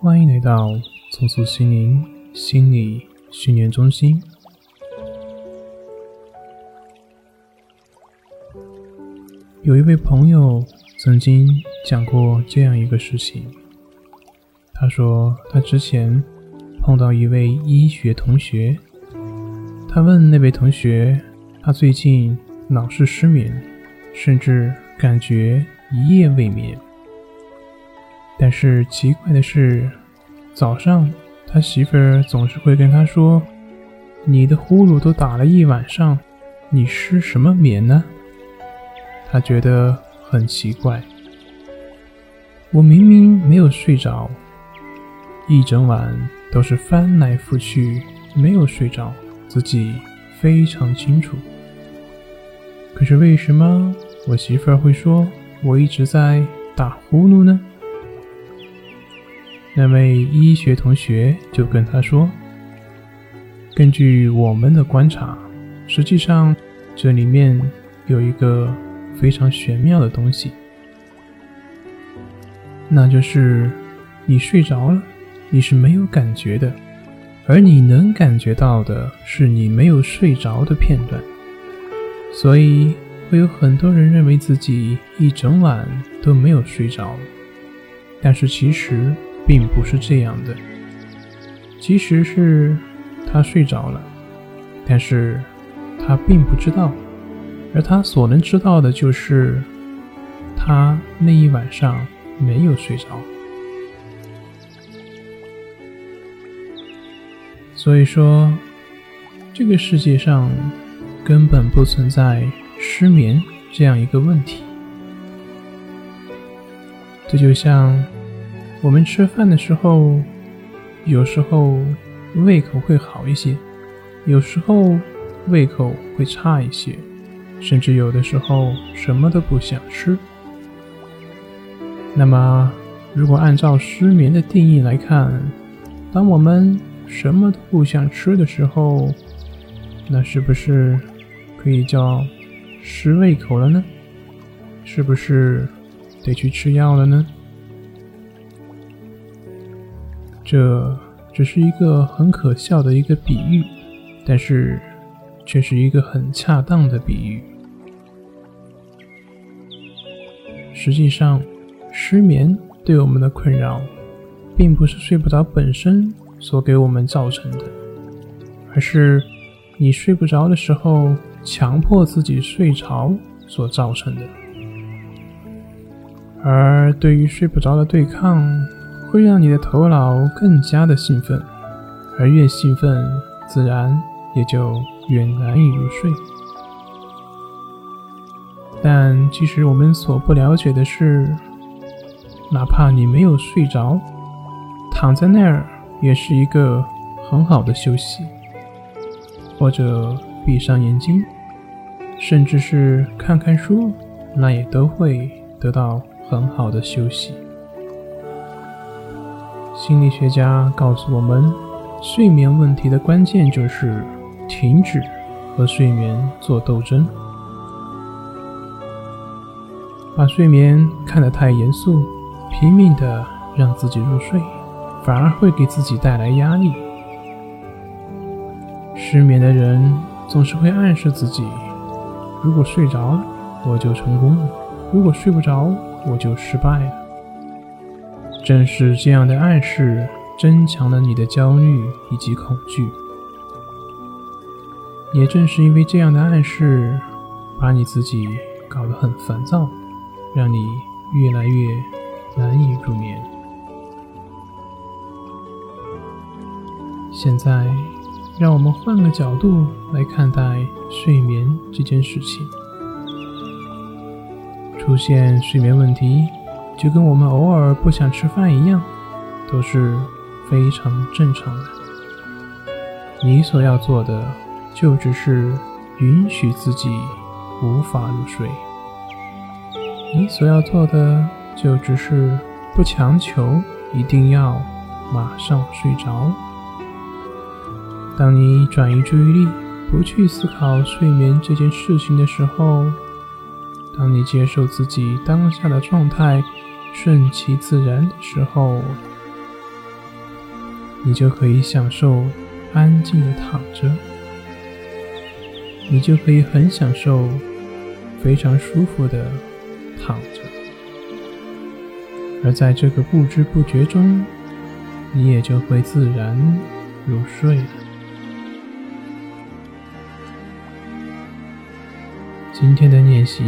欢迎来到重塑心灵心理训练中心。有一位朋友曾经讲过这样一个事情。他说，他之前碰到一位医学同学，他问那位同学，他最近老是失眠，甚至感觉一夜未眠。但是奇怪的是，早上他媳妇儿总是会跟他说：“你的呼噜都打了一晚上，你失什么眠呢？”他觉得很奇怪。我明明没有睡着，一整晚都是翻来覆去，没有睡着，自己非常清楚。可是为什么我媳妇儿会说我一直在打呼噜呢？那位医学同学就跟他说：“根据我们的观察，实际上这里面有一个非常玄妙的东西，那就是你睡着了，你是没有感觉的，而你能感觉到的是你没有睡着的片段。所以会有很多人认为自己一整晚都没有睡着，但是其实。”并不是这样的，其实是他睡着了，但是他并不知道，而他所能知道的就是他那一晚上没有睡着。所以说，这个世界上根本不存在失眠这样一个问题，这就像。我们吃饭的时候，有时候胃口会好一些，有时候胃口会差一些，甚至有的时候什么都不想吃。那么，如果按照失眠的定义来看，当我们什么都不想吃的时候，那是不是可以叫失胃口了呢？是不是得去吃药了呢？这只是一个很可笑的一个比喻，但是却是一个很恰当的比喻。实际上，失眠对我们的困扰，并不是睡不着本身所给我们造成的，而是你睡不着的时候，强迫自己睡着所造成的。而对于睡不着的对抗，会让你的头脑更加的兴奋，而越兴奋，自然也就越难以入睡。但其实我们所不了解的是，哪怕你没有睡着，躺在那儿也是一个很好的休息，或者闭上眼睛，甚至是看看书，那也都会得到很好的休息。心理学家告诉我们，睡眠问题的关键就是停止和睡眠做斗争。把睡眠看得太严肃，拼命的让自己入睡，反而会给自己带来压力。失眠的人总是会暗示自己：如果睡着了，我就成功了；如果睡不着，我就失败了。正是这样的暗示，增强了你的焦虑以及恐惧。也正是因为这样的暗示，把你自己搞得很烦躁，让你越来越难以入眠。现在，让我们换个角度来看待睡眠这件事情。出现睡眠问题。就跟我们偶尔不想吃饭一样，都是非常正常的。你所要做的，就只是允许自己无法入睡。你所要做的，就只是不强求一定要马上睡着。当你转移注意力，不去思考睡眠这件事情的时候，当你接受自己当下的状态。顺其自然的时候，你就可以享受安静的躺着，你就可以很享受非常舒服的躺着，而在这个不知不觉中，你也就会自然入睡了。今天的练习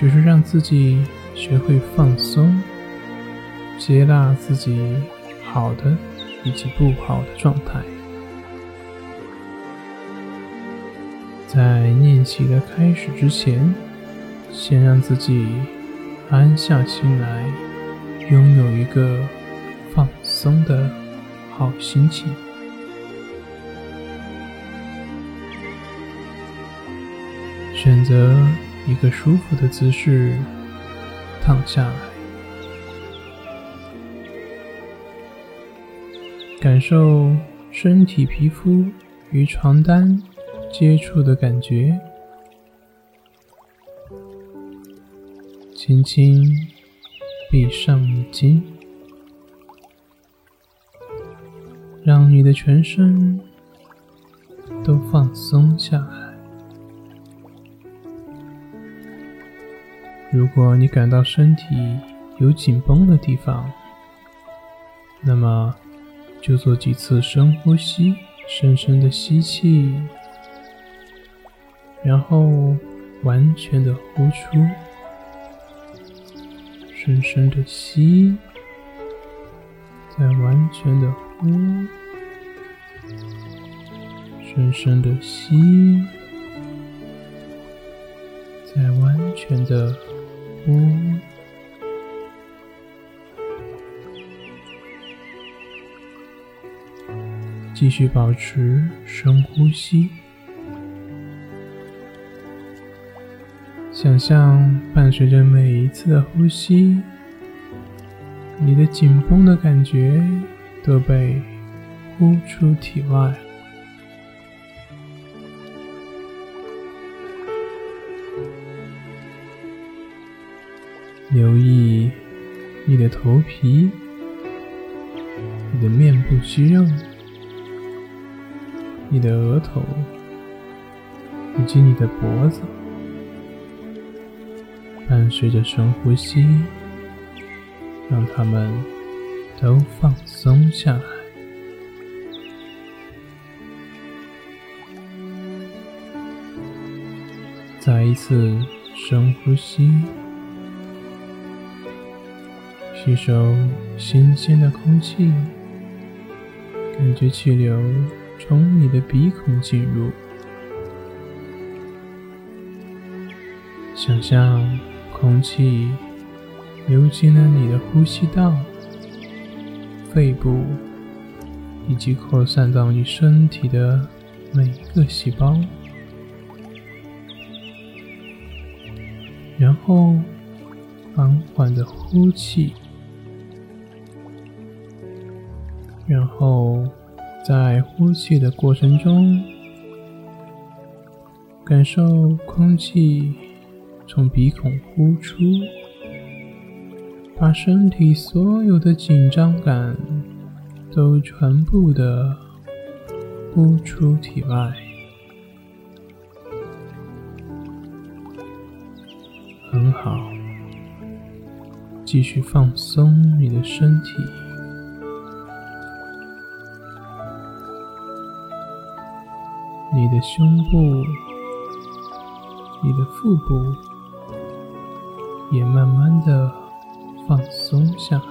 就是让自己学会放松，接纳自己好的以及不好的状态。在练习的开始之前，先让自己安下心来，拥有一个放松的好心情。选择一个舒服的姿势躺下来，感受身体皮肤与床单接触的感觉，轻轻闭上眼睛，让你的全身都放松下来。如果你感到身体有紧绷的地方，那么就做几次深呼吸，深深的吸气，然后完全的呼出，深深的吸，再完全的呼，深深的吸，再完全的。呼，继续保持深呼吸。想象伴随着每一次的呼吸，你的紧绷的感觉都被呼出体外。留意你的头皮、你的面部肌肉、你的额头以及你的脖子，伴随着深呼吸，让它们都放松下来。再一次深呼吸。吸收新鲜的空气，感觉气流从你的鼻孔进入，想象空气流进了你的呼吸道、肺部，以及扩散到你身体的每一个细胞，然后缓缓的呼气。然后，在呼气的过程中，感受空气从鼻孔呼出，把身体所有的紧张感都全部的呼出体外。很好，继续放松你的身体。你的胸部、你的腹部也慢慢的放松下来。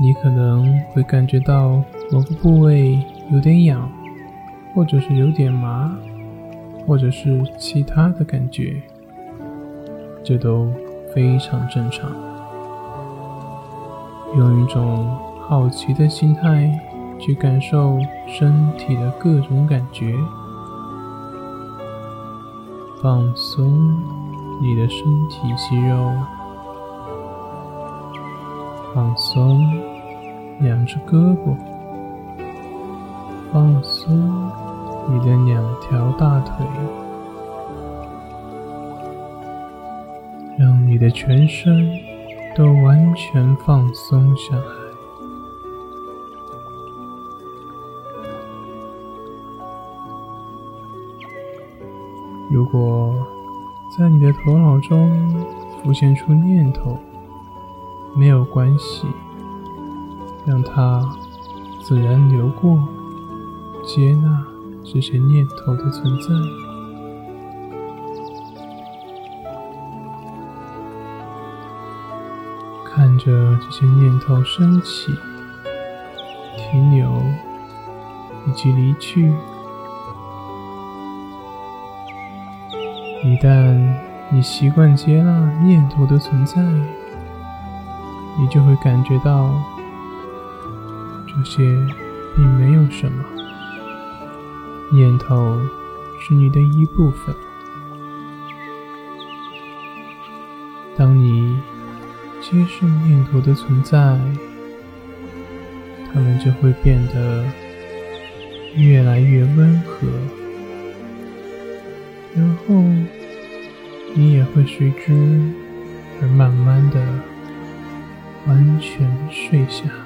你可能会感觉到某个部位有点痒，或者是有点麻，或者是其他的感觉，这都非常正常。用一种好奇的心态。去感受身体的各种感觉，放松你的身体肌肉，放松两只胳膊，放松你的两条大腿，让你的全身都完全放松下来。果在你的头脑中浮现出念头，没有关系，让它自然流过，接纳这些念头的存在，看着这些念头升起、停留以及离去。一旦你习惯接纳念头的存在，你就会感觉到这些并没有什么。念头是你的一部分。当你接受念头的存在，它们就会变得越来越温和，然后你也会随之而慢慢的。完全睡下。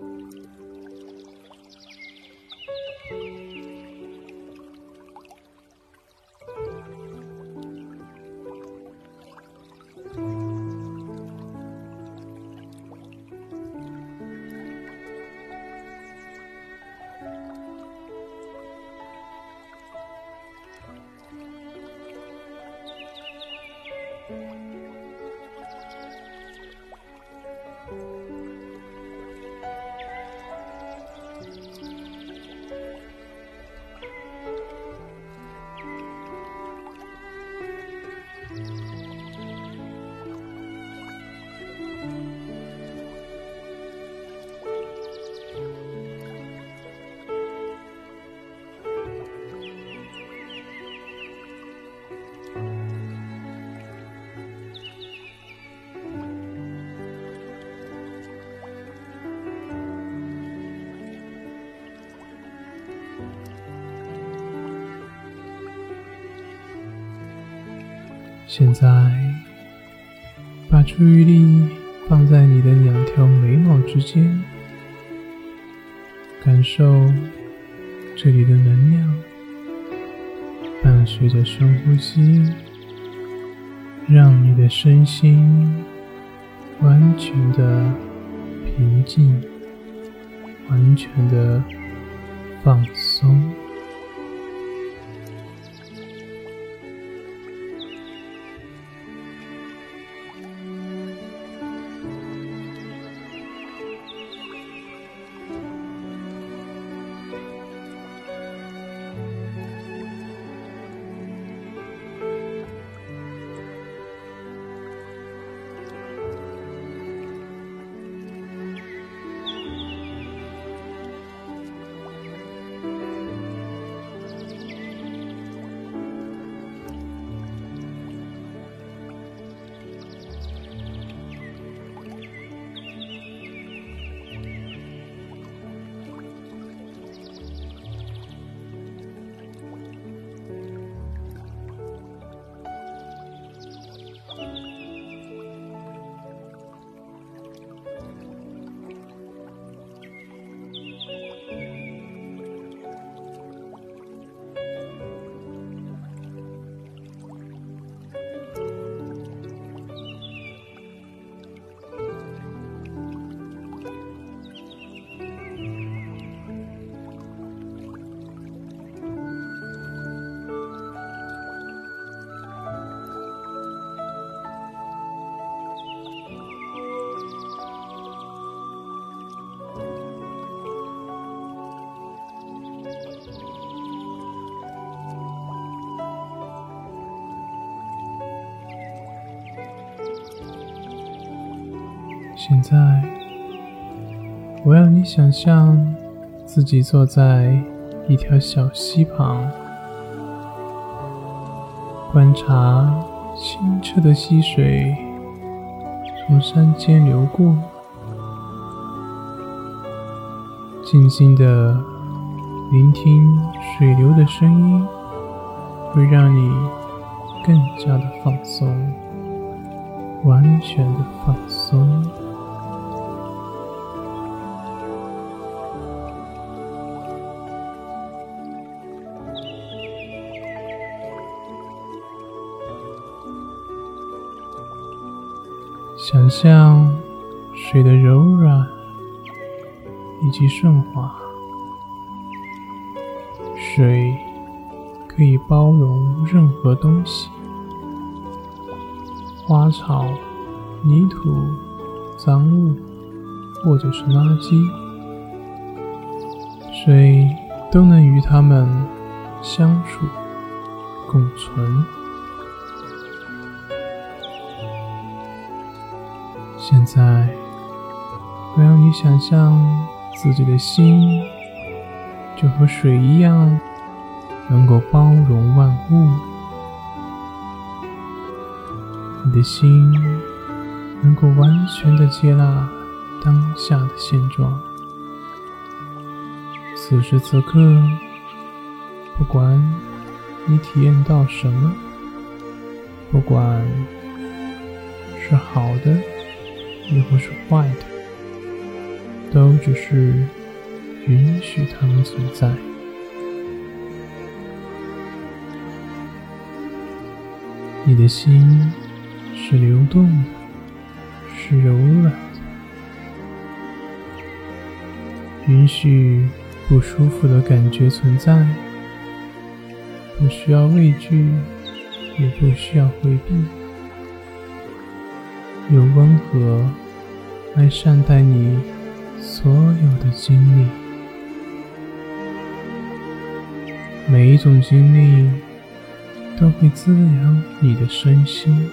现在，把注意力放在你的两条眉毛之间，感受这里的能量，伴随着深呼吸，让你的身心完全的平静，完全的放松。现在，我要你想象自己坐在一条小溪旁，观察清澈的溪水从山间流过，静静的聆听水流的声音，会让你更加的放松，完全的放松。想象水的柔软以及顺滑，水可以包容任何东西，花草、泥土、脏物或者是垃圾，水都能与它们相处共存。现在，我要你想象自己的心就和水一样，能够包容万物。你的心能够完全的接纳当下的现状。此时此刻，不管你体验到什么，不管是好的。亦或是坏的，都只是允许它们存在。你的心是流动的，是柔软的，允许不舒服的感觉存在，不需要畏惧，也不需要回避。用温和来善待你所有的经历，每一种经历都会滋养你的身心。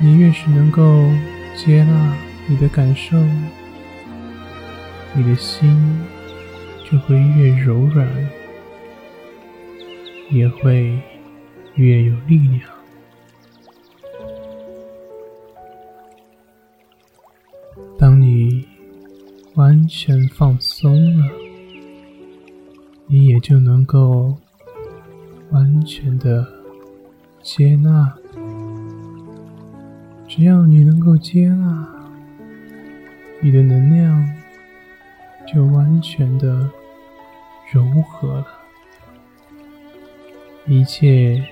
你越是能够接纳你的感受，你的心就会越柔软，也会越有力量。完全放松了，你也就能够完全的接纳。只要你能够接纳，你的能量就完全的柔和了，一切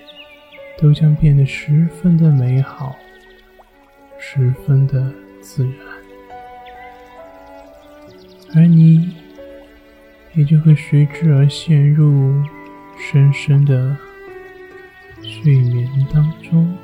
都将变得十分的美好，十分的自然。而你也就会随之而陷入深深的睡眠当中。